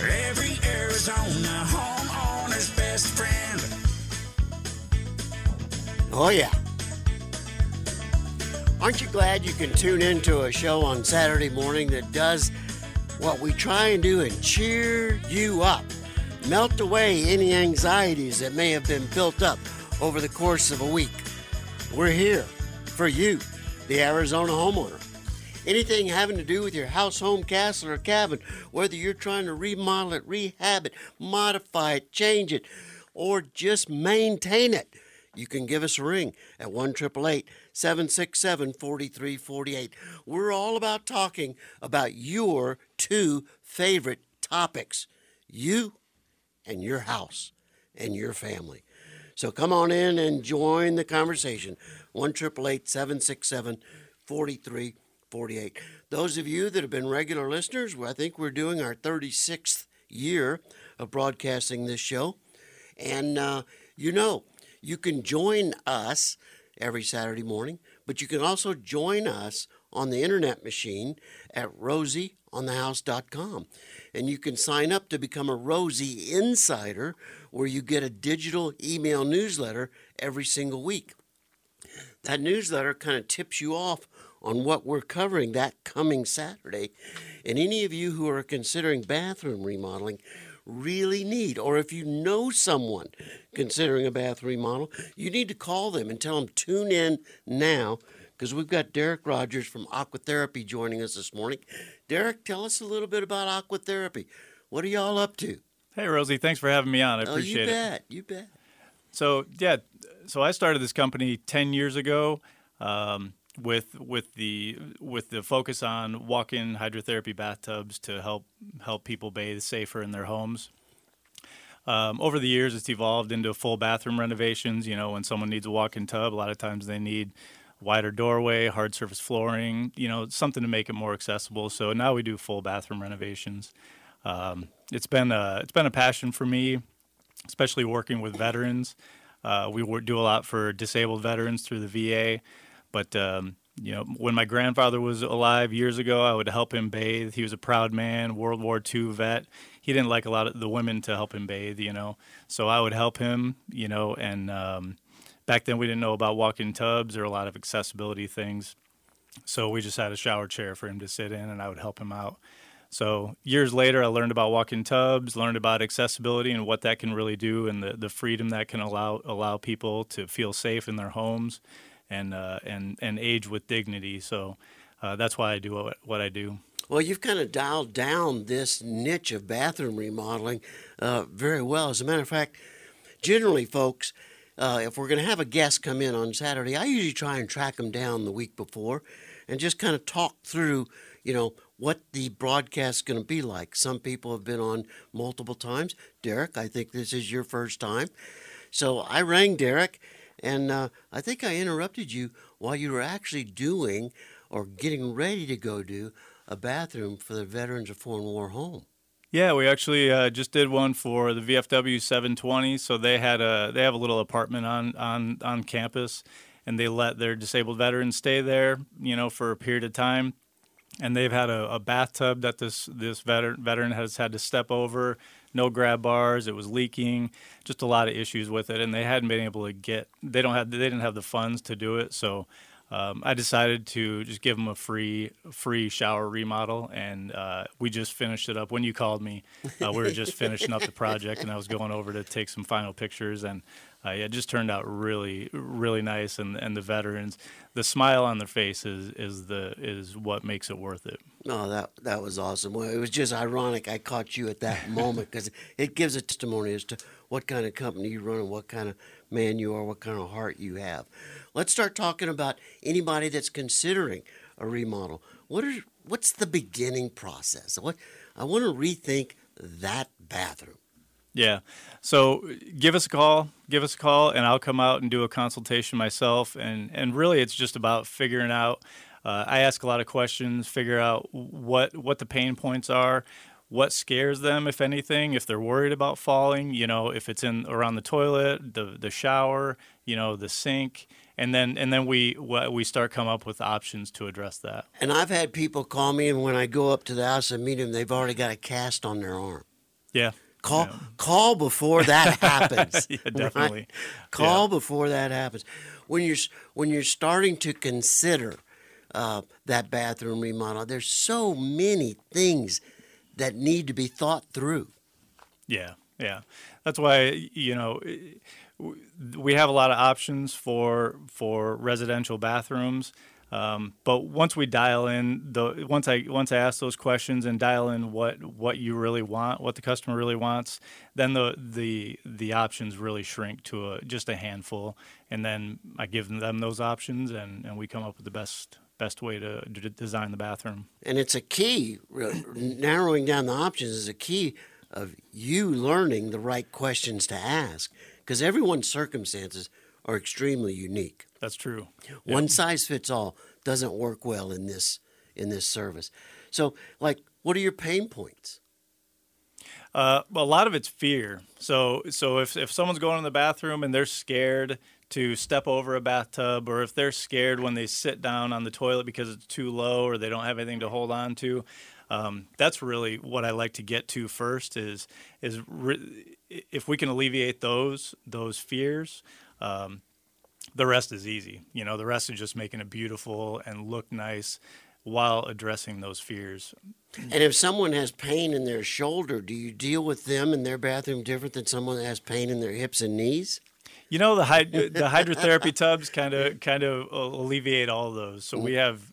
Every Arizona homeowner's best friend. Oh, yeah. Aren't you glad you can tune into a show on Saturday morning that does what we try and do and cheer you up? Melt away any anxieties that may have been built up over the course of a week. We're here for you, the Arizona homeowner. Anything having to do with your house, home, castle, or cabin, whether you're trying to remodel it, rehab it, modify it, change it, or just maintain it, you can give us a ring at 1 767 4348. We're all about talking about your two favorite topics you and your house and your family. So come on in and join the conversation. 1 767 4348. Those of you that have been regular listeners, I think we're doing our 36th year of broadcasting this show. And uh, you know, you can join us every Saturday morning, but you can also join us on the internet machine at rosieonthehouse.com. And you can sign up to become a Rosie Insider, where you get a digital email newsletter every single week. That newsletter kind of tips you off on what we're covering that coming Saturday. And any of you who are considering bathroom remodeling, really need, or if you know someone considering a bathroom remodel, you need to call them and tell them tune in now because we've got Derek Rogers from Aqua Therapy joining us this morning. Derek, tell us a little bit about Aqua Therapy. What are y'all up to? Hey, Rosie, thanks for having me on. I appreciate it. oh, you bet, it. You bet. So, yeah, so I started this company 10 years ago. Um, with with the with the focus on walk-in hydrotherapy bathtubs to help help people bathe safer in their homes. Um, over the years, it's evolved into full bathroom renovations. You know, when someone needs a walk-in tub, a lot of times they need wider doorway, hard surface flooring. You know, something to make it more accessible. So now we do full bathroom renovations. Um, it's been a, it's been a passion for me, especially working with veterans. Uh, we do a lot for disabled veterans through the VA. But um, you know, when my grandfather was alive years ago, I would help him bathe. He was a proud man, World War II vet. He didn't like a lot of the women to help him bathe, you know. So I would help him, you know. And um, back then we didn't know about walk-in tubs or a lot of accessibility things. So we just had a shower chair for him to sit in, and I would help him out. So years later, I learned about walk-in tubs, learned about accessibility and what that can really do, and the, the freedom that can allow allow people to feel safe in their homes and uh, and and age with dignity. So uh, that's why I do what, what I do. Well, you've kind of dialed down this niche of bathroom remodeling uh, very well. As a matter of fact, generally, folks, uh, if we're going to have a guest come in on Saturday, I usually try and track them down the week before and just kind of talk through, you know, what the broadcast is going to be like. Some people have been on multiple times. Derek, I think this is your first time. So I rang Derek and uh, I think I interrupted you while you were actually doing or getting ready to go do a bathroom for the Veterans of Foreign War Home. Yeah, we actually uh, just did one for the VFW 720. So they had a they have a little apartment on on on campus, and they let their disabled veterans stay there, you know, for a period of time. And they've had a, a bathtub that this this veteran veteran has had to step over no grab bars. It was leaking, just a lot of issues with it, and they hadn't been able to get. They don't have. They didn't have the funds to do it, so. Um, I decided to just give them a free free shower remodel, and uh, we just finished it up. When you called me, uh, we were just finishing up the project, and I was going over to take some final pictures, and uh, yeah, it just turned out really, really nice. And and the veterans, the smile on their faces is the is what makes it worth it. Oh, that that was awesome. Well, it was just ironic. I caught you at that moment because it gives a testimony as to what kind of company you run and what kind of man you are, what kind of heart you have. Let's start talking about anybody that's considering a remodel. What are what's the beginning process? What I want to rethink that bathroom. Yeah. So give us a call, give us a call, and I'll come out and do a consultation myself. And, and really, it's just about figuring out. Uh, I ask a lot of questions, figure out what what the pain points are, what scares them, if anything, if they're worried about falling. You know, if it's in around the toilet, the the shower, you know, the sink, and then and then we we start come up with options to address that. And I've had people call me, and when I go up to the house and meet them, they've already got a cast on their arm. Yeah. Call Yeah. call before that happens. Yeah, right? definitely. Call Yeah. before that happens. When you're when you're starting to consider uh, that bathroom remodel, there's so many things that need to be thought through. Yeah, yeah. That's why you know we have a lot of options for for residential bathrooms. Um, but once we dial in the once I once I ask those questions and dial in what what you really want, what the customer really wants, then the the the options really shrink to a, just a handful, and then I give them those options, and, and we come up with the best best way to, d design the bathroom. And it's a key, narrowing down the options is a key of you learning the right questions to ask because everyone's circumstances are extremely unique. That's true. One size fits all doesn't work well in this in this service. So, like, what are your pain points? Uh, a lot of it's fear. So, so if if someone's going in the bathroom and they're scared to step over a bathtub, or if they're scared when they sit down on the toilet because it's too low or they don't have anything to hold on to, um, that's really what I like to get to first. Is is re- if we can alleviate those those fears. Um, the rest is easy. You know, the rest is just making it beautiful and look nice while addressing those fears. And if someone has pain in their shoulder, do you deal with them in their bathroom different than someone that has pain in their hips and knees? You know the hyd- the hydrotherapy tubs kind of kind of alleviate all of those. So we have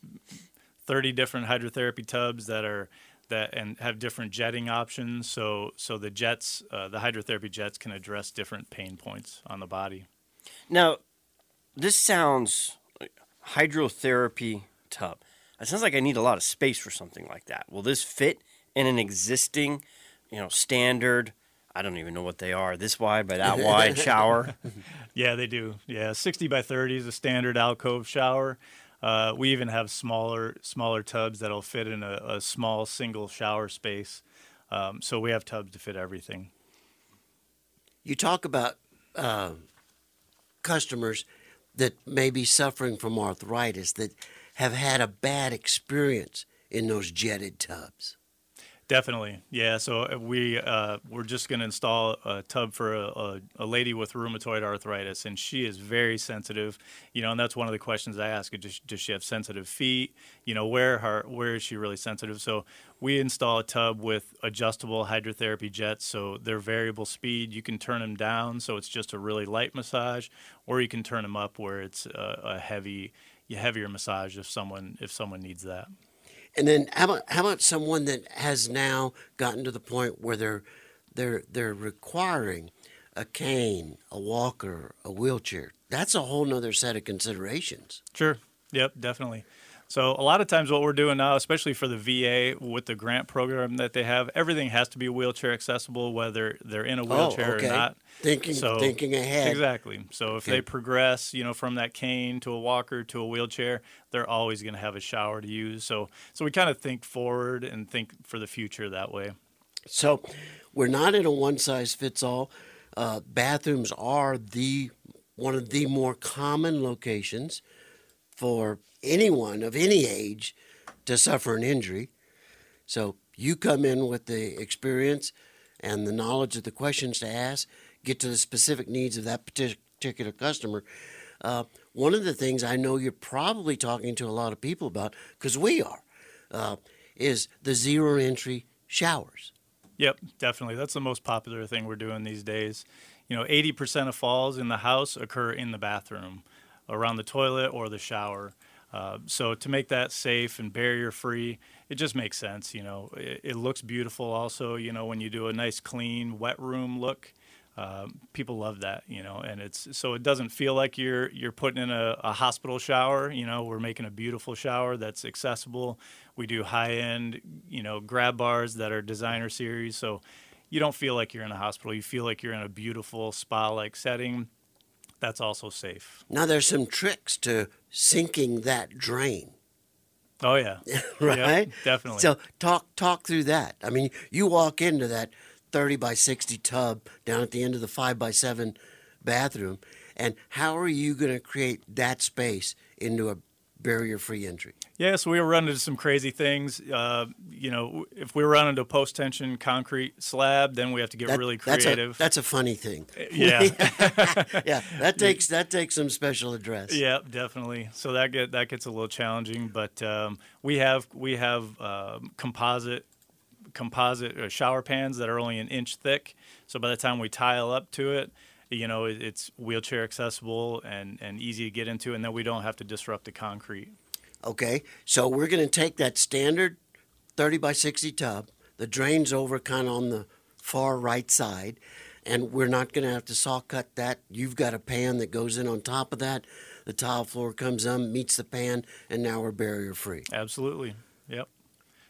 30 different hydrotherapy tubs that are that and have different jetting options. So so the jets, uh, the hydrotherapy jets can address different pain points on the body. Now, this sounds like hydrotherapy tub. It sounds like I need a lot of space for something like that. Will this fit in an existing, you know, standard? I don't even know what they are. This wide by that wide shower. Yeah, they do. Yeah, 60 by 30 is a standard alcove shower. Uh, we even have smaller smaller tubs that'll fit in a, a small single shower space. Um, so we have tubs to fit everything. You talk about uh, customers that may be suffering from arthritis that have had a bad experience in those jetted tubs. Definitely, yeah. So uh, we uh, we're just going to install a tub for a, a, a lady with rheumatoid arthritis, and she is very sensitive. You know, and that's one of the questions I ask: Does, does she have sensitive feet? You know, where her where is she really sensitive? So we install a tub with adjustable hydrotherapy jets, so they're variable speed. You can turn them down, so it's just a really light massage, or you can turn them up where it's a, a heavy heavier massage if someone if someone needs that. And then how about how about someone that has now gotten to the point where they're they're they're requiring a cane, a walker, a wheelchair. That's a whole nother set of considerations. Sure. Yep, definitely. So a lot of times what we're doing now, especially for the VA with the grant program that they have, everything has to be wheelchair accessible, whether they're in a wheelchair oh, okay. or not. Thinking So- thinking ahead. Exactly. So if Okay. they progress, you know, from that cane to a walker to a wheelchair, they're always going to have a shower to use. So so we kind of think forward and think for the future that way. So we're not in a one size fits all. Uh, bathrooms are the one of the more common locations for anyone of any age to suffer an injury. So you come in with the experience and the knowledge of the questions to ask, get to the specific needs of that particular customer. Uh, one of the things I know you're probably talking to a lot of people about, because we are, uh, is the zero entry showers. Yep, definitely. That's the most popular thing we're doing these days. You know, 80% of falls in the house occur in the bathroom, around the toilet or the shower. Uh, so to make that safe and barrier free, it just makes sense. You know, it, it looks beautiful. Also, you know, when you do a nice, clean, wet room look, um, people love that. You know, and it's so it doesn't feel like you're you're putting in a, a hospital shower. You know, we're making a beautiful shower that's accessible. We do high end, you know, grab bars that are designer series. So you don't feel like you're in a hospital. You feel like you're in a beautiful spa like setting. That's also safe. Now there's some tricks to sinking that drain, Oh yeah, right? Yep, definitely. So talk talk through that. I mean, you walk into that 30 by 60 tub down at the end of the 5 by 7 bathroom, and how are you going to create that space into a barrier-free entry? Yeah, so we were running into some crazy things. Uh, you know, if we run into a post tension concrete slab, then we have to get That- really that's a- creative. That's a, funny thing. yeah, yeah, that takes that takes some special address. yeah, definitely. So that get that gets a little challenging, but um, we have we have um, composite composite uh, shower pans that are only an inch thick. So by the time we tile up to it, you know, it's wheelchair accessible and and easy to get into, and then we don't have to disrupt the concrete. Okay, so we're going to take that standard 30 by 60 tub, the drain's over kind of on the far right side, and we're not going to have to saw cut that. You've got a pan that goes in on top of that. The tile floor comes up, meets the pan, and now we're barrier free. Absolutely. Yep.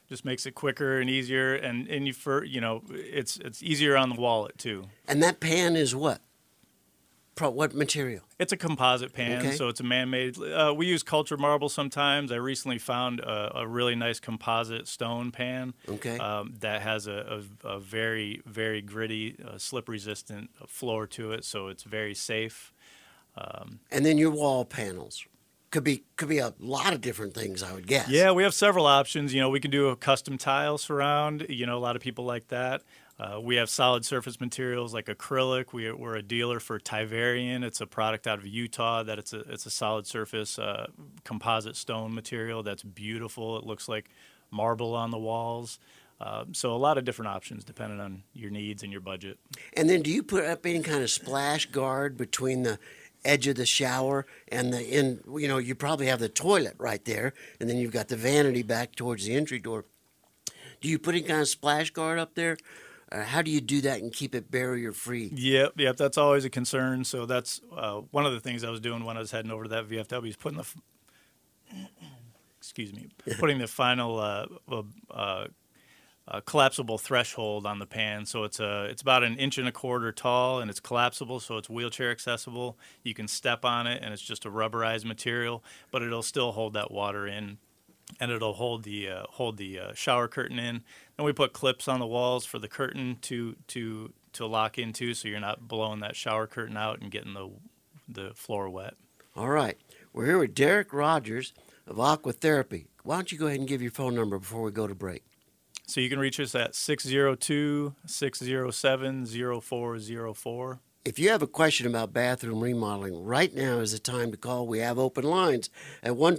Just makes it quicker and easier, and and you for you know it's it's easier on the wallet too. And that pan is what? Pro, what material? It's a composite pan, Okay. so it's a man-made. Uh, we use cultured marble sometimes. I recently found a, a really nice composite stone pan Okay. um, that has a, a, a very very gritty, uh, slip-resistant floor to it, so it's very safe. and then your wall panels could be could be a lot of different things, I would guess. Yeah, we have several options. You know, we can do a custom tile surround. You know, a lot of people like that. Uh, we have solid surface materials like acrylic. We, we're a dealer for Tivarian. It's a product out of Utah that it's a it's a solid surface uh, composite stone material that's beautiful. It looks like marble on the walls. Uh, so a lot of different options depending on your needs and your budget. And then do you put up any kind of splash guard between the edge of the shower and the in you know, you probably have the toilet right there and then you've got the vanity back towards the entry door. Do you put any kind of splash guard up there? Uh, how do you do that and keep it barrier free? Yep, yep, that's always a concern. So that's uh, one of the things I was doing when I was heading over to that VFW is putting the, f- excuse me, putting the final uh, uh, uh, uh, collapsible threshold on the pan. So it's a, it's about an inch and a quarter tall, and it's collapsible, so it's wheelchair accessible. You can step on it, and it's just a rubberized material, but it'll still hold that water in and it'll hold the uh, hold the uh, shower curtain in. Then we put clips on the walls for the curtain to to to lock into, so you're not blowing that shower curtain out and getting the the floor wet. All right. We're here with Derek Rogers of Aqua Therapy. Why don't you go ahead and give your phone number before we go to break? So you can reach us at 602-607-0404. If you have a question about bathroom remodeling, right now is the time to call. We have open lines at 1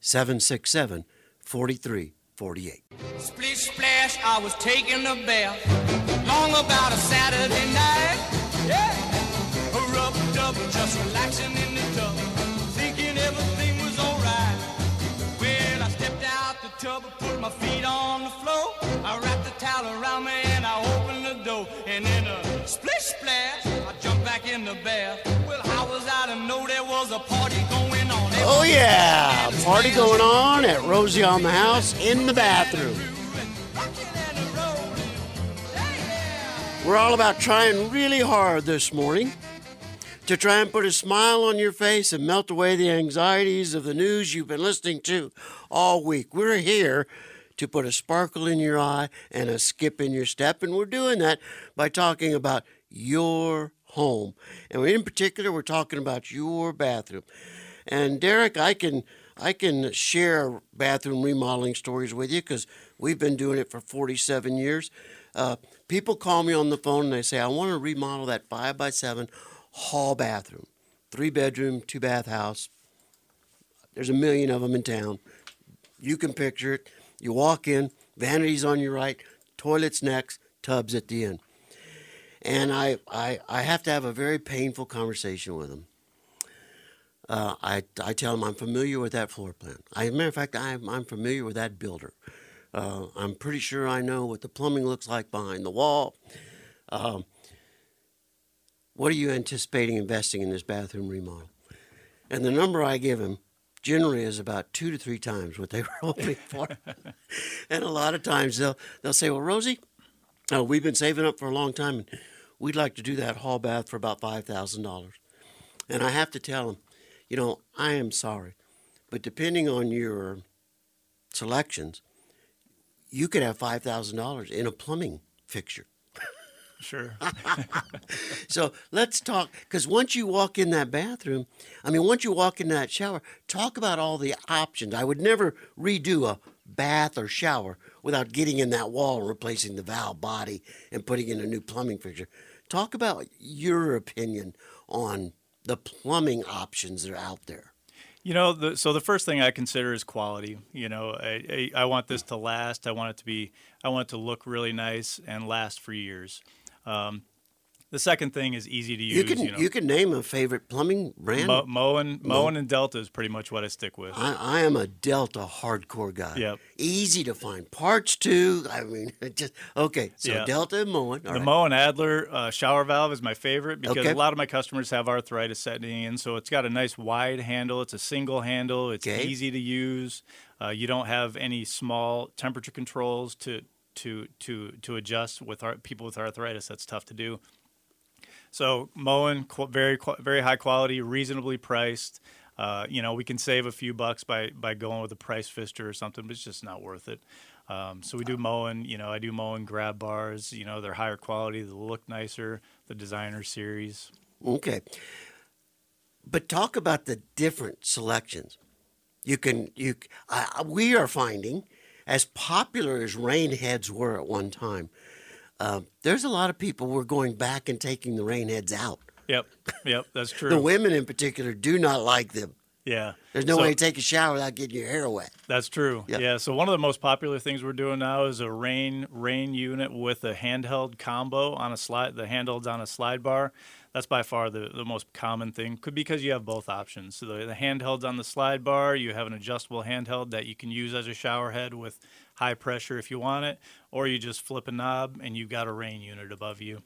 767 4348. Splish splash, I was taking a bath. Long about a Saturday night. Yeah. A rub dub, just relaxing in the tub. Thinking everything was alright. Well, I stepped out the tub, put my feet on the floor. I wrapped the towel around me and I opened the door. And in a splish splash, I jumped back in the bath. Well, how was I to know there was a party going? Oh, yeah. Party going on at Rosie on the House in the bathroom. We're all about trying really hard this morning to try and put a smile on your face and melt away the anxieties of the news you've been listening to all week. We're here to put a sparkle in your eye and a skip in your step, and we're doing that by talking about your home. And in particular, we're talking about your bathroom. And Derek, I can I can share bathroom remodeling stories with you because we've been doing it for 47 years. Uh, people call me on the phone and they say, I want to remodel that five by seven hall bathroom, three bedroom, two bath house. There's a million of them in town. You can picture it. You walk in, vanities on your right, toilets next, tubs at the end. And I, I, I have to have a very painful conversation with them. Uh, I, I tell them I'm familiar with that floor plan. I, as a matter of fact, I'm, I'm familiar with that builder. Uh, I'm pretty sure I know what the plumbing looks like behind the wall. Um, what are you anticipating investing in this bathroom remodel? And the number I give them generally is about two to three times what they were hoping for. and a lot of times they'll they'll say, "Well, Rosie, uh, we've been saving up for a long time, and we'd like to do that hall bath for about five thousand dollars." And I have to tell them, you know, I am sorry, but depending on your selections, you could have five thousand dollars in a plumbing fixture. Sure. So let's talk because once you walk in that bathroom, I mean, once you walk in that shower, talk about all the options. I would never redo a bath or shower without getting in that wall and replacing the valve body and putting in a new plumbing fixture. Talk about your opinion on the plumbing options that are out there. You know, the, so the first thing I consider is quality. You know, I, I, I want this to last. I want it to be, I want it to look really nice and last for years. Um, the second thing is easy to use. You can you, you, can name a favorite plumbing brand. Mo- Moen, Moen and Delta is pretty much what I stick with. I, I am a Delta hardcore guy. Yep. Easy to find parts too. I mean, just okay. So Yeah. Delta and Moen. all the right. Moen Adler uh, shower valve is my favorite because Okay. a lot of my customers have arthritis setting in, so it's got a nice wide handle. It's a single handle. It's Okay. easy to use. Uh, you don't have any small temperature controls to to to to adjust with our, people with arthritis. That's tough to do. So qu- very very high quality, reasonably priced. Uh, you know, we can save a few bucks by by going with a Price Pfister or something, but it's just not worth it. Um, so we do Moen. You know, I do Moen grab bars. You know, they're higher quality, they look nicer. The designer series. Okay. But talk about the different selections. You can you I- we are finding as popular as rain heads were at one time. Uh, there's a lot of people we're going back and taking the rain heads out. Yep, yep, that's true. The women in particular do not like them. yeah, There's no So- way to take a shower without getting your hair wet. That's true. Yeah. Yeah. So one of the most popular things we're doing now is a rain rain unit with a handheld combo on a slide. The handheld's on a slide bar. That's by far the, the most common thing, could because you have both options. So the, the handheld's on the slide bar. You have an adjustable handheld that you can use as a shower head with high pressure if you want it, or you just flip a knob and you've got a rain unit above you.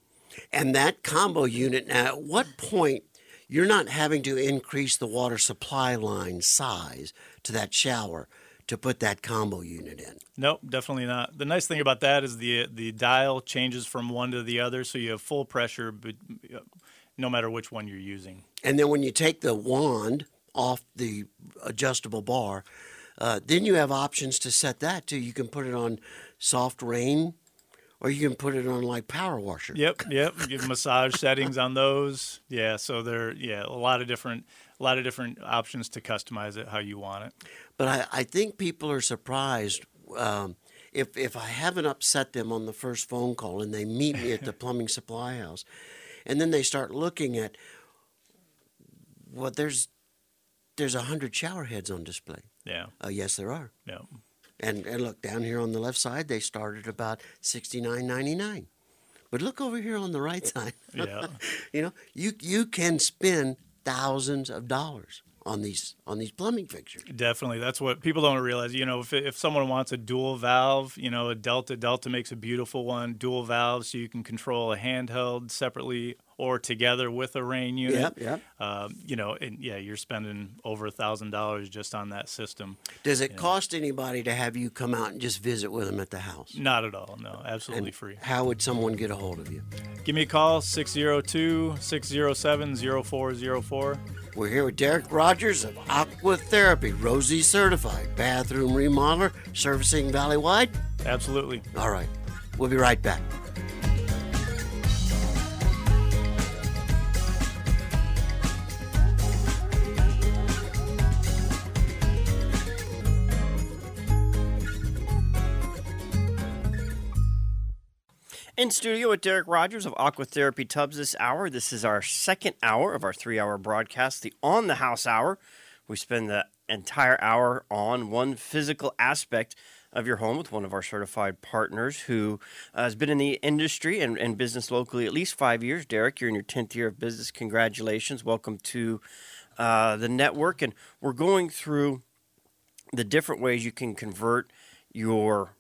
And that combo unit, now, at what point you're not having to increase the water supply line size to that shower to put that combo unit in? Nope, definitely not. The nice thing about that is the the dial changes from one to the other, so you have full pressure, but no matter which one you're using. And then when you take the wand off the adjustable bar, uh, then you have options to set that too. You can put it on soft rain, or you can put it on like power washer. Yep, yep. Give massage settings on those. Yeah, so there, yeah, a lot of different, a lot of different options to customize it how you want it. But I, I think people are surprised um, if if I haven't upset them on the first phone call and they meet me at the plumbing supply house, and then they start looking at well, there's there's a hundred shower heads on display. Yeah, Uh, yes, there are. yeah, And and look down here on the left side, they started about sixty nine ninety nine. But look over here on the right side. yeah. you know, you you can spend thousands of dollars on these on these plumbing fixtures. Definitely, that's what people don't realize. You know, if if someone wants a dual valve, you know, a Delta Delta makes a beautiful one, dual valve, so you can control a handheld separately or together with a rain unit. Yep, yep. Um, you know, and yeah, you're spending over a thousand dollars just on that system. Does it cost anybody to have you come out and just visit with them at the house? Not at all. No, absolutely free. How would someone get a hold of you? Give me a call, 602 607 0404. We're here with Derek Rogers of Aqua Therapy, Rosie certified bathroom remodeler, servicing Valley Wide. Absolutely. All right, we'll be right back. In studio with Derek Rogers of Aqua Therapy Tubs this hour. This is our second hour of our three hour broadcast, the On the House Hour. We spend the entire hour on one physical aspect of your home with one of our certified partners who uh, has been in the industry and, and business locally at least five years. Derek, you're in your 10th year of business. Congratulations. Welcome to uh, the network. And we're going through the different ways you can convert your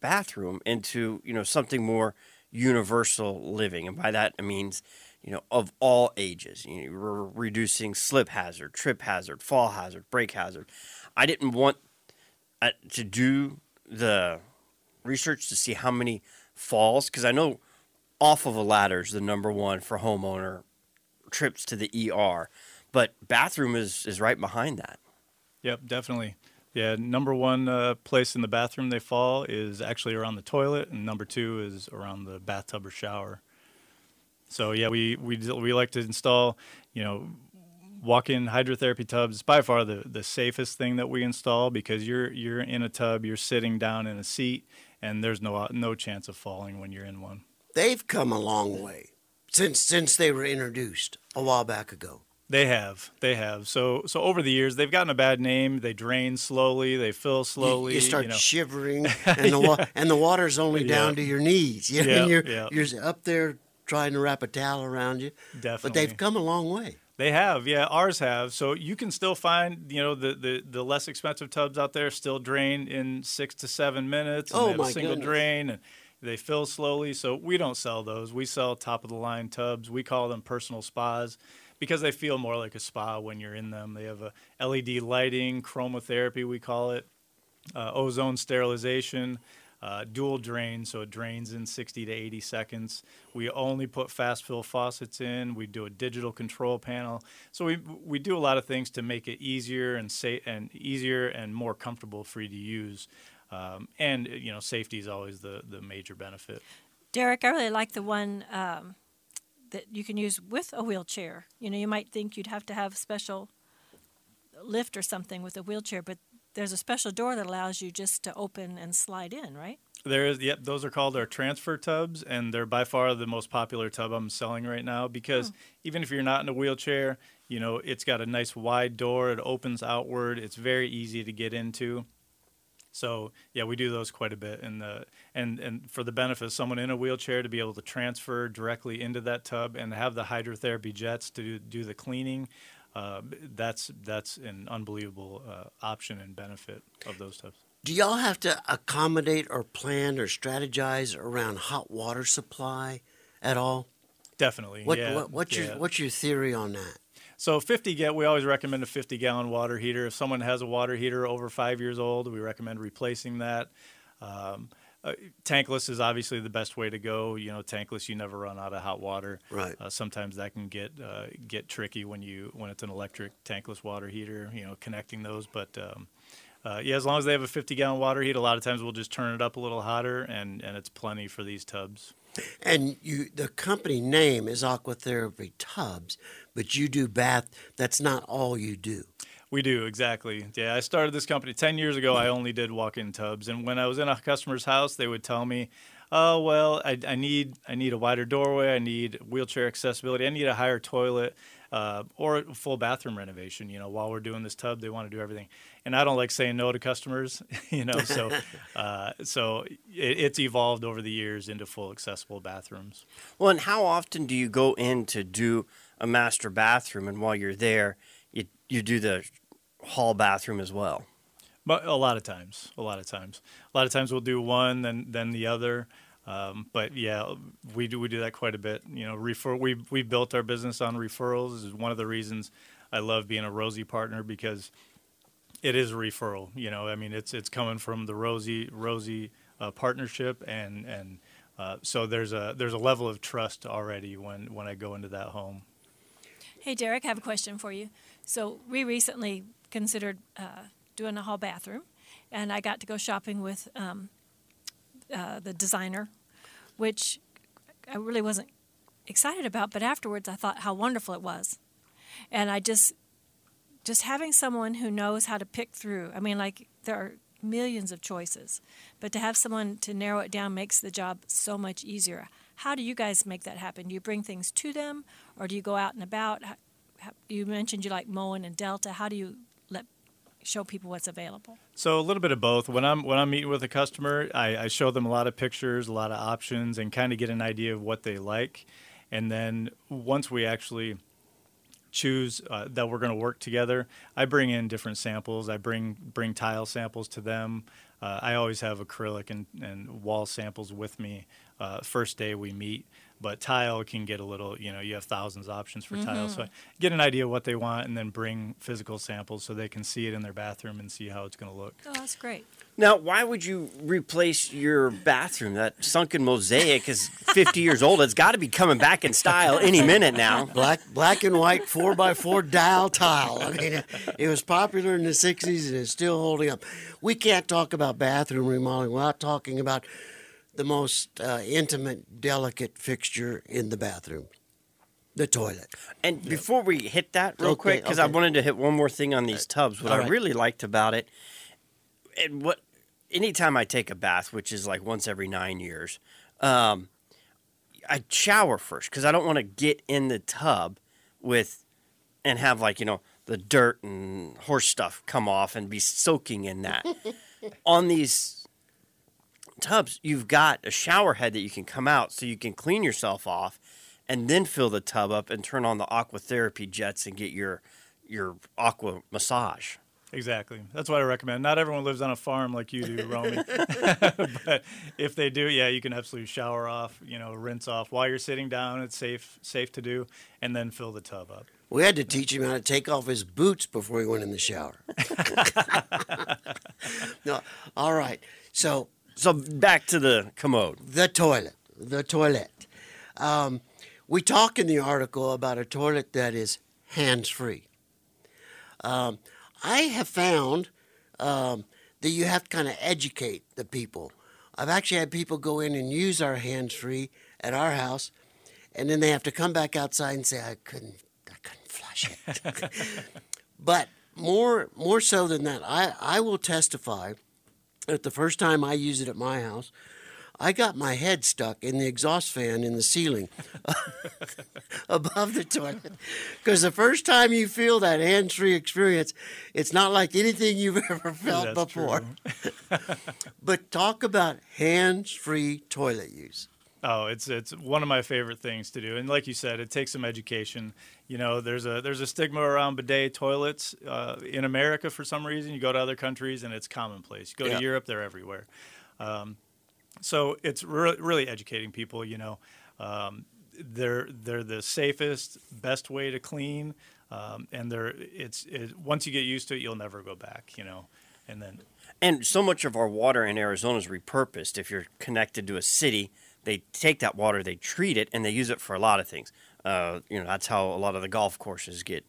bathroom into you know something more universal living. And by that i means you know of all ages. You know, we're reducing slip hazard trip hazard fall hazard break hazard. I didn't want uh, to do the research to see how many falls because i know off of a ladder is the number one for homeowner trips to the er but bathroom is is right behind that. Yep, definitely. Yeah, number one uh, place in the bathroom they fall is actually around the toilet, and number two is around the bathtub or shower. So yeah, we we we like to install, you know, walk-in hydrotherapy tubs. By far the the safest thing that we install because you're you're in a tub, you're sitting down in a seat, and there's no no chance of falling when you're in one. They've come a long way since since they were introduced a while back ago. They have, they have. So, so over the years, they've gotten a bad name. They drain slowly, they fill slowly. You, you start know. shivering, and the wa- and the water's only down Yeah. to your knees. You know, Yeah, and you're yeah. you're up there trying to wrap a towel around you. Definitely, but they've come a long way. They have, yeah. Ours have. So you can still find, you know, the, the, the less expensive tubs out there still drain in six to seven minutes. And Oh, they have my a single goodness. drain and they fill slowly. So we don't sell those. We sell top of the line tubs. We call them personal spas because they feel more like a spa when you're in them. They have a LED lighting, chromotherapy we call it, uh, ozone sterilization. Uh, dual drain, so it drains in 60 to 80 seconds. We only put fast fill faucets in. We do a digital control panel. So we we do a lot of things to make it easier and sa- and easier and more comfortable for you to use. Um, and you know, safety is always the the major benefit. Derek, I really like the one um, that you can use with a wheelchair. You know, you might think you'd have to have a special lift or something with a wheelchair, but there's a special door that allows you just to open and slide in, right? There is, yep, those are called our transfer tubs, and they're by far the most popular tub I'm selling right now because hmm. even if you're not in a wheelchair, you know, it's got a nice wide door, it opens outward, it's very easy to get into. So yeah, we do those quite a bit, and the and and for the benefit of someone in a wheelchair to be able to transfer directly into that tub and have the hydrotherapy jets to do, the cleaning, uh, that's that's an unbelievable uh, option and benefit of those tubs. Do y'all have to accommodate or plan or strategize around hot water supply at all? Definitely. What, yeah, what what's yeah. your what's your theory on that? So 50 get we always recommend a 50 gallon water heater. If someone has a water heater over five years old, we recommend replacing that. Um, uh, tankless is obviously the best way to go. You know, tankless you never run out of hot water. Right. Uh, sometimes that can get uh, get tricky when you when it's an electric tankless water heater. You know, connecting those, but. Um, uh, yeah, as long as they have a 50 gallon water heat, a lot of times we'll just turn it up a little hotter, and, and it's plenty for these tubs. And you the company name is Aqua Therapy Tubs, but you do bath. That's not all you do. We do exactly. Yeah, I started this company ten years ago. I only did walk-in tubs, and when I was in a customer's house, they would tell me, "Oh, well, I, I need I need a wider doorway. I need wheelchair accessibility. I need a higher toilet, uh, or a full bathroom renovation. You know, while we're doing this tub, they want to do everything, and I don't like saying no to customers. You know, so uh, so it, it's evolved over the years into full accessible bathrooms. Well, and how often do you go in to do a master bathroom, and while you're there, you you do the hall bathroom as well? But a lot of times, a lot of times, a lot of times we'll do one, then then the other. Um, but yeah, we do we do that quite a bit. You know, refer we we built our business on referrals. This is one of the reasons I love being a Rosie partner because it is a referral. You know, I mean, it's it's coming from the Rosie Rosie uh, partnership, and and uh, so there's a there's a level of trust already when when I go into that home. Hey, Derek, I have a question for you. So, we recently considered uh, doing a hall bathroom, and I got to go shopping with um, uh, the designer, which I really wasn't excited about. But afterwards, I thought how wonderful it was, and I just just having someone who knows how to pick through. I mean, like there are millions of choices, but to have someone to narrow it down makes the job so much easier. How do you guys make that happen? Do you bring things to them, or do you go out and about? You mentioned you like Moen and Delta. How do you let show people what's available? So a little bit of both. When I'm when I'm meeting with a customer, I, I show them a lot of pictures, a lot of options, and kind of get an idea of what they like. And then once we actually choose uh, that we're going to work together, I bring in different samples. I bring bring tile samples to them. Uh, I always have acrylic and, and wall samples with me uh, first day we meet. But tile can get a little, you know, you have thousands of options for tile. So I get an idea of what they want and then bring physical samples so they can see it in their bathroom and see how it's going to look. Oh, that's great. Now, why would you replace your bathroom? That sunken mosaic is 50 years old. It's got to be coming back in style any minute now. Black black and white four by four dial tile. I mean, it was popular in the '60s and it's still holding up. We can't talk about bathroom remodeling without talking about the most uh, intimate, delicate fixture in the bathroom: the toilet. And before we hit that real Okay, quick, because I wanted to hit one more thing on these tubs. What all I right. really liked about it, and what anytime I take a bath, which is like once every nine years, um, I shower first because I don't want to get in the tub with and have like you know the dirt and horse stuff come off and be soaking in that. on these tubs, you've got a shower head that you can come out so you can clean yourself off and then fill the tub up and turn on the aqua therapy jets and get your your aqua massage. Exactly. That's what I recommend. Not everyone lives on a farm like you do, Romy. but if they do, yeah, you can absolutely shower off, you know, rinse off while you're sitting down. It's safe safe to do, and then fill the tub up. We had to teach him how to take off his boots before he went in the shower. no, all right. So So back to the commode. the toilet, the toilet. Um, we talk in the article about a toilet that is hands-free. Um, I have found um, that you have to kind of educate the people. I've actually had people go in and use our hands-free at our house, and then they have to come back outside and say, "I couldn't, I couldn't flush it." but more, more so than that, I, I will testify that the first time I used it at my house, I got my head stuck in the exhaust fan in the ceiling above the toilet. Because the first time you feel that hands free experience, it's not like anything you've ever felt That's before. But talk about hands free toilet use. Oh, it's it's one of my favorite things to do, and like you said, it takes some education. You know, there's a there's a stigma around bidet toilets uh, in America for some reason. You go to other countries and it's commonplace. You go Yeah. to Europe, they're everywhere. Um, so it's re- really educating people. You know, um, they're they're the safest, best way to clean, um, and they're it's it, once you get used to it, you'll never go back. You know, and then And so much of our water in Arizona is repurposed. If you're connected to a city, they take that water, they treat it, and they use it for a lot of things. Uh, you know, that's how a lot of the golf courses get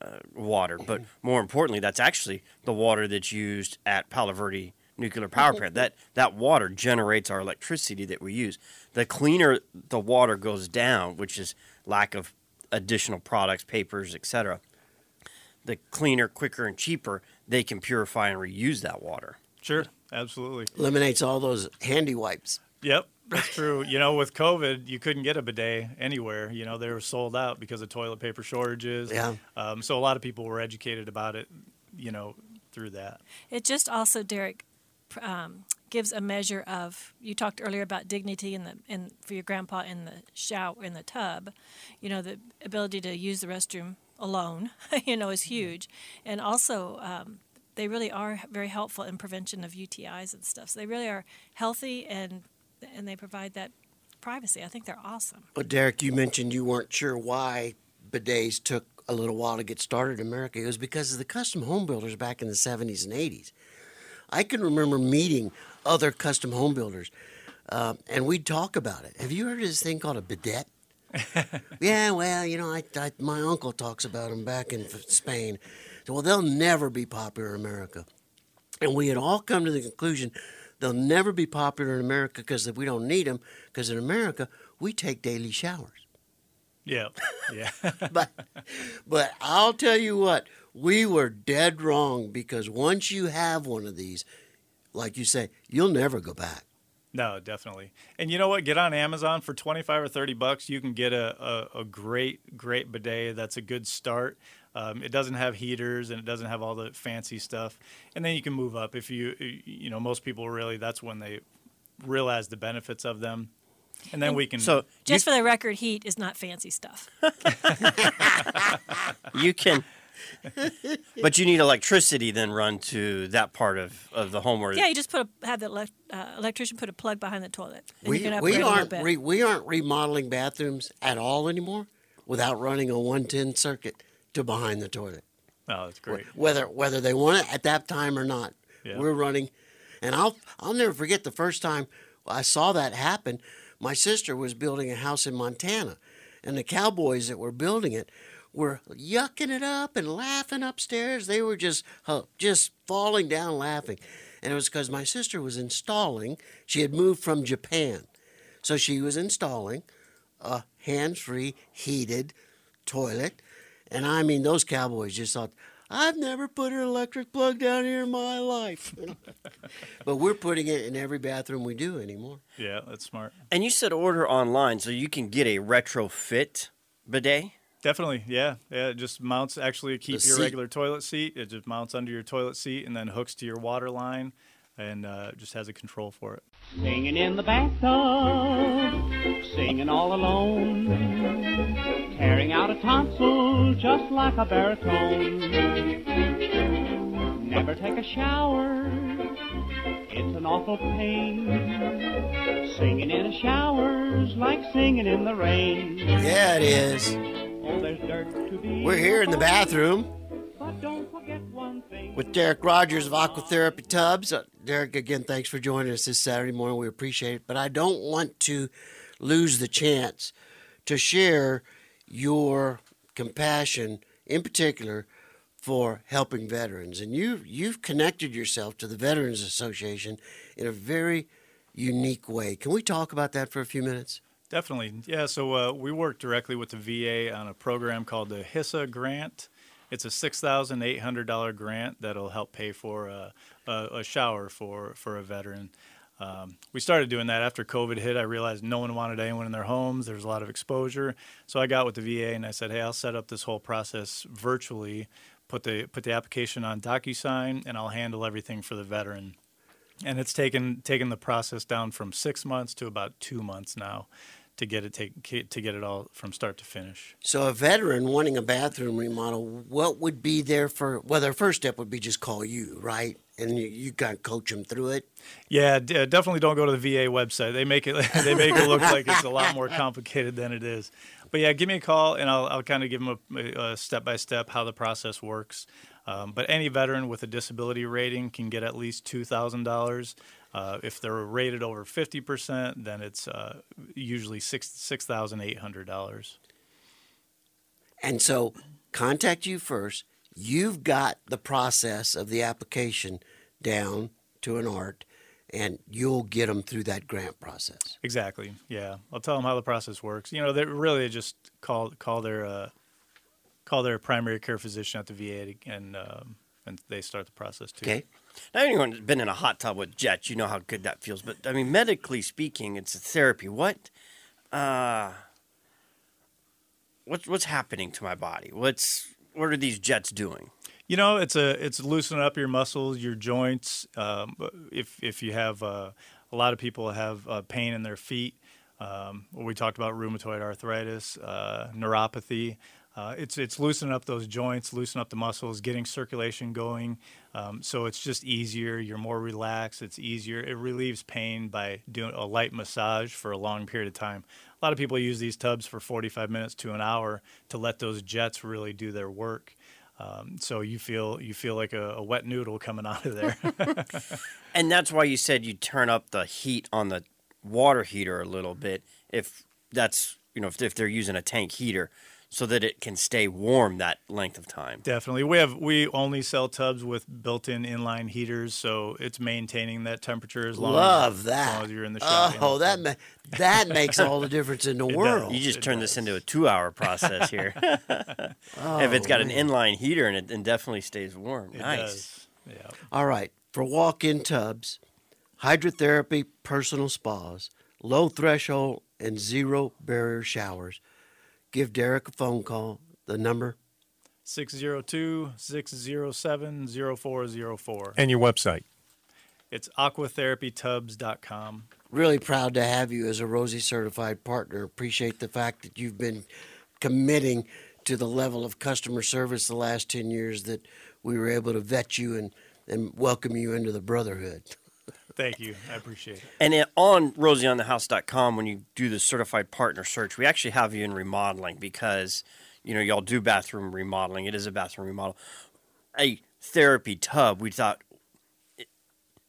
uh, water. But more importantly, that's actually the water that's used at Palo Verde nuclear power plant. That that water generates our electricity that we use. The cleaner the water goes down, which is lack of additional products, papers, etc. The cleaner, quicker, and cheaper they can purify and reuse that water. sure, absolutely. Eliminates all those handy wipes. Yep, that's true. you know, with COVID, you couldn't get a bidet anywhere. You know, they were sold out because of toilet paper shortages. Yeah. Um, so a lot of people were educated about it, you know, through that. It just also, Derek, um, gives a measure of. You talked earlier about dignity in the in for your grandpa in the shower in the tub. You know, the ability to use the restroom alone, you know, is huge, and also. Um, they really are very helpful in prevention of UTIs and stuff. So they really are healthy and and they provide that privacy. I think they're awesome. But Derek, you mentioned you weren't sure why bidets took a little while to get started in America. It was because of the custom home builders back in the 70s and 80s. I can remember meeting other custom home builders, um, and we'd talk about it. Have you heard of this thing called a bidet? yeah, well, you know, I, I, my uncle talks about them back in Spain. So, well, they'll never be popular in America. And we had all come to the conclusion they'll never be popular in America because we don't need them. Because in America, we take daily showers. Yeah, yeah. but but I'll tell you what, we were dead wrong because once you have one of these, like you say, you'll never go back. no, definitely. And you know what? Get on Amazon for twenty five or thirty bucks. You can get a, a, a great great bidet. That's a good start. Um, it doesn't have heaters and it doesn't have all the fancy stuff. And then you can move up if you you know most people really that's when they realize the benefits of them. And then we can So Just for the record, heat is not fancy stuff. you can, but you need electricity then run to that part of, of the home where Yeah, you just put a have the elec uh, electrician put a plug behind the toilet. And We, you can we upgrade a little aren't re, we aren't remodeling bathrooms at all anymore without running a 110 circuit to behind the toilet. Oh, that's great. Whether whether they want it at that time or not, Yeah. we're running. And I'll I'll never forget the first time I saw that happen. My sister was building a house in Montana, and the cowboys that were building it were yucking it up and laughing upstairs. They were just just falling down laughing, and it was because my sister was installing. She had moved from Japan, so she was installing a hands-free heated toilet. And I mean, those cowboys just thought, I've never put an electric plug down here in my life. but we're putting it in every bathroom we do anymore. Yeah, that's smart. And you said order online, so you can get a retrofit bidet. Definitely, yeah, yeah. It just mounts. Actually, keep The your seat. regular toilet seat. It just mounts under your toilet seat and then hooks to your water line, and uh, just has a control for it. Singing in the bathtub, singing all alone, tearing out a tonsil just like a baritone. Never take a shower, it's an awful pain. Singing in a shower's like singing in the rain. Yeah, it is. Oh, there's dirt to be. We're here in the bathroom with Derek Rogers of Aqua Therapy Tubs. Uh, Derek, again, thanks for joining us this Saturday morning. We appreciate it. But I don't want to lose the chance to share your compassion, in particular, for helping veterans. And you, you've connected yourself to the Veterans Association in a very unique way. Can we talk about that for a few minutes? Definitely, yeah. So uh, we work directly with the VA on a program called the HISA grant. It's a six thousand eight hundred dollar grant that'll help pay for a, a, a shower for for a veteran. Um, we started doing that after COVID hit. I realized no one wanted anyone in their homes. There was a lot of exposure, so I got with the VA and I said, "Hey, I'll set up this whole process virtually. Put the put the application on DocuSign, and I'll handle everything for the veteran." and it's taken taken the process down from six months to about two months now to get it take, to get it all from start to finish. So, a veteran wanting a bathroom remodel, what would be there for? Well, their first step would be just call you, right? And you, you kind of coach them through it. Yeah, d- uh, definitely don't go to the VA website. They make it they make it look like it's a lot more complicated than it is. But yeah, give me a call and I'll I'll kind of give them a step by step how the process works. Um, but any veteran with a disability rating can get at least two thousand dollars. Uh, if they're rated over fifty percent, then it's uh, usually six six thousand eight hundred dollars. And so, contact you first. You've got the process of the application down to an art, and you'll get them through that grant process. Exactly. Yeah, I'll tell them how the process works. You know, they really just call call their uh, call their primary care physician at the VA and um, and they start the process too. Okay. Now, anyone's been in a hot tub with jets, you know how good that feels. But I mean, medically speaking, it's a therapy. What, uh, what's what's happening to my body? What's what are these jets doing? You know, it's a it's loosening up your muscles, your joints. Um, if if you have uh, a lot of people have uh, pain in their feet. Um, we talked about rheumatoid arthritis, uh, neuropathy. Uh, it's it's loosening up those joints, loosening up the muscles, getting circulation going. Um, so it's just easier. You're more relaxed. It's easier. It relieves pain by doing a light massage for a long period of time. A lot of people use these tubs for 45 minutes to an hour to let those jets really do their work. Um, so you feel you feel like a, a wet noodle coming out of there. And that's why you said you turn up the heat on the water heater a little bit if that's you know if, if they're using a tank heater so that it can stay warm that length of time. Definitely, we have we only sell tubs with built-in inline heaters, so it's maintaining that temperature as long Love as, that. as long as you're in the shower. Oh, that ma- that makes all the difference in the does. world. You just It turned this into a two-hour process here. Oh, if it's got an inline heater in it, then definitely stays warm. It nice. does. Yeah. All right, for walk-in tubs, hydrotherapy, personal spas, low threshold and zero barrier showers. Give Derek a phone call. The number 602-607-0404. And your website. It's aquatherapytubs.com. really proud to have you as a Rosie certified partner. Appreciate the fact that you've been committing to the level of customer service the last 10 years that we were able to vet you and, and welcome you into the brotherhood. Thank you. I appreciate it. And it, on rosieonthehouse.com, when you do the certified partner search, we actually have you in remodeling because, you know, y'all do bathroom remodeling. It is a bathroom remodel. A therapy tub, we thought it,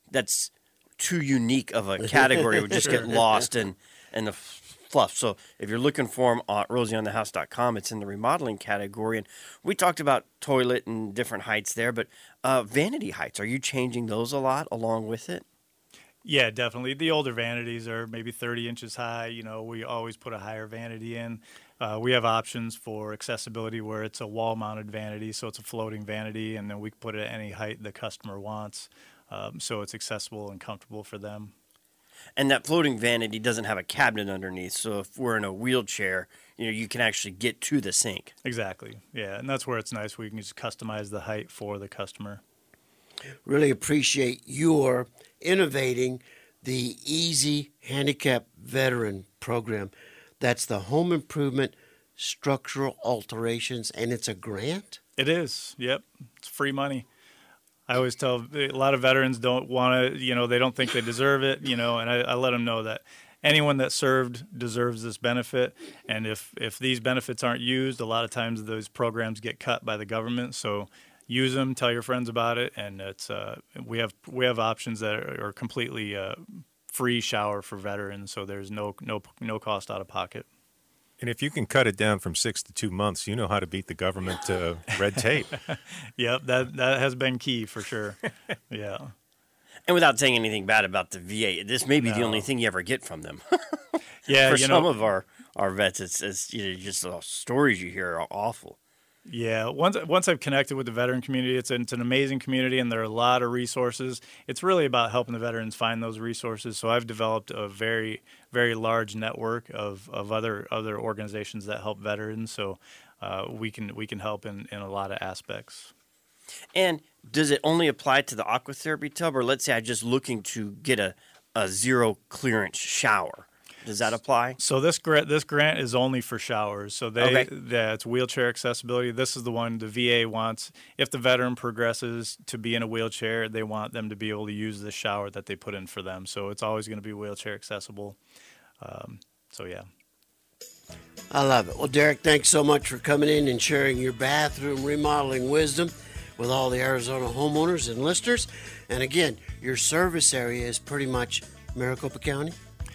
that's too unique of a category. It would just get lost in, in the fluff. So if you're looking for them on rosieonthehouse.com, it's in the remodeling category. And we talked about toilet and different heights there, but uh, vanity heights, are you changing those a lot along with it? Yeah, definitely. The older vanities are maybe 30 inches high. You know, we always put a higher vanity in. Uh, we have options for accessibility where it's a wall mounted vanity, so it's a floating vanity, and then we can put it at any height the customer wants, um, so it's accessible and comfortable for them. And that floating vanity doesn't have a cabinet underneath, so if we're in a wheelchair, you know, you can actually get to the sink. Exactly, yeah, and that's where it's nice. We can just customize the height for the customer. Really appreciate your innovating the Easy Handicap Veteran Program. That's the home improvement structural alterations, and it's a grant. It is. Yep. It's free money. I always tell a lot of veterans don't want to, you know, they don't think they deserve it, you know, and I, I let them know that anyone that served deserves this benefit. And if, if these benefits aren't used, a lot of times those programs get cut by the government. So use them, tell your friends about it. And it's, uh, we have, we have options that are, are completely uh, free shower for veterans. So there's no, no, no cost out of pocket. And if you can cut it down from six to two months, you know how to beat the government to red tape. Yep, that that has been key for sure. yeah. And without saying anything bad about the VA, this may be the only thing you ever get from them. Yeah, For you some know, of our, our vets, it's, it's you know, just the stories you hear are awful. Yeah, once once I've connected with the veteran community, it's it's an amazing community, and there are a lot of resources. It's really about helping the veterans find those resources. So I've developed a very very large network of, of other other organizations that help veterans. So uh, we can we can help in, in a lot of aspects. And does it only apply to the aquatherapy tub, or let's say I'm just looking to get a, a zero clearance shower? Does that apply? So this grant this grant is only for showers. So they Okay. yeah, it's wheelchair accessibility. This is the one the VA wants. If the veteran progresses to be in a wheelchair, they want them to be able to use the shower that they put in for them. So it's always going to be wheelchair accessible. Um, so yeah. I love it. Well, Derek, thanks so much for coming in and sharing your bathroom remodeling wisdom with all the Arizona homeowners and listeners. And again, your service area is pretty much Maricopa County.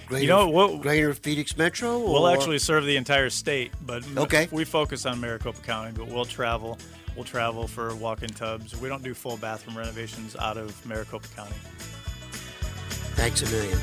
Greater, know, we'll- Greater Phoenix Metro. We'll actually serve the entire state, but Okay. we focus on Maricopa County. But we'll travel. We'll travel for walk-in tubs. We don't do full bathroom renovations out of Maricopa County. Thanks a million.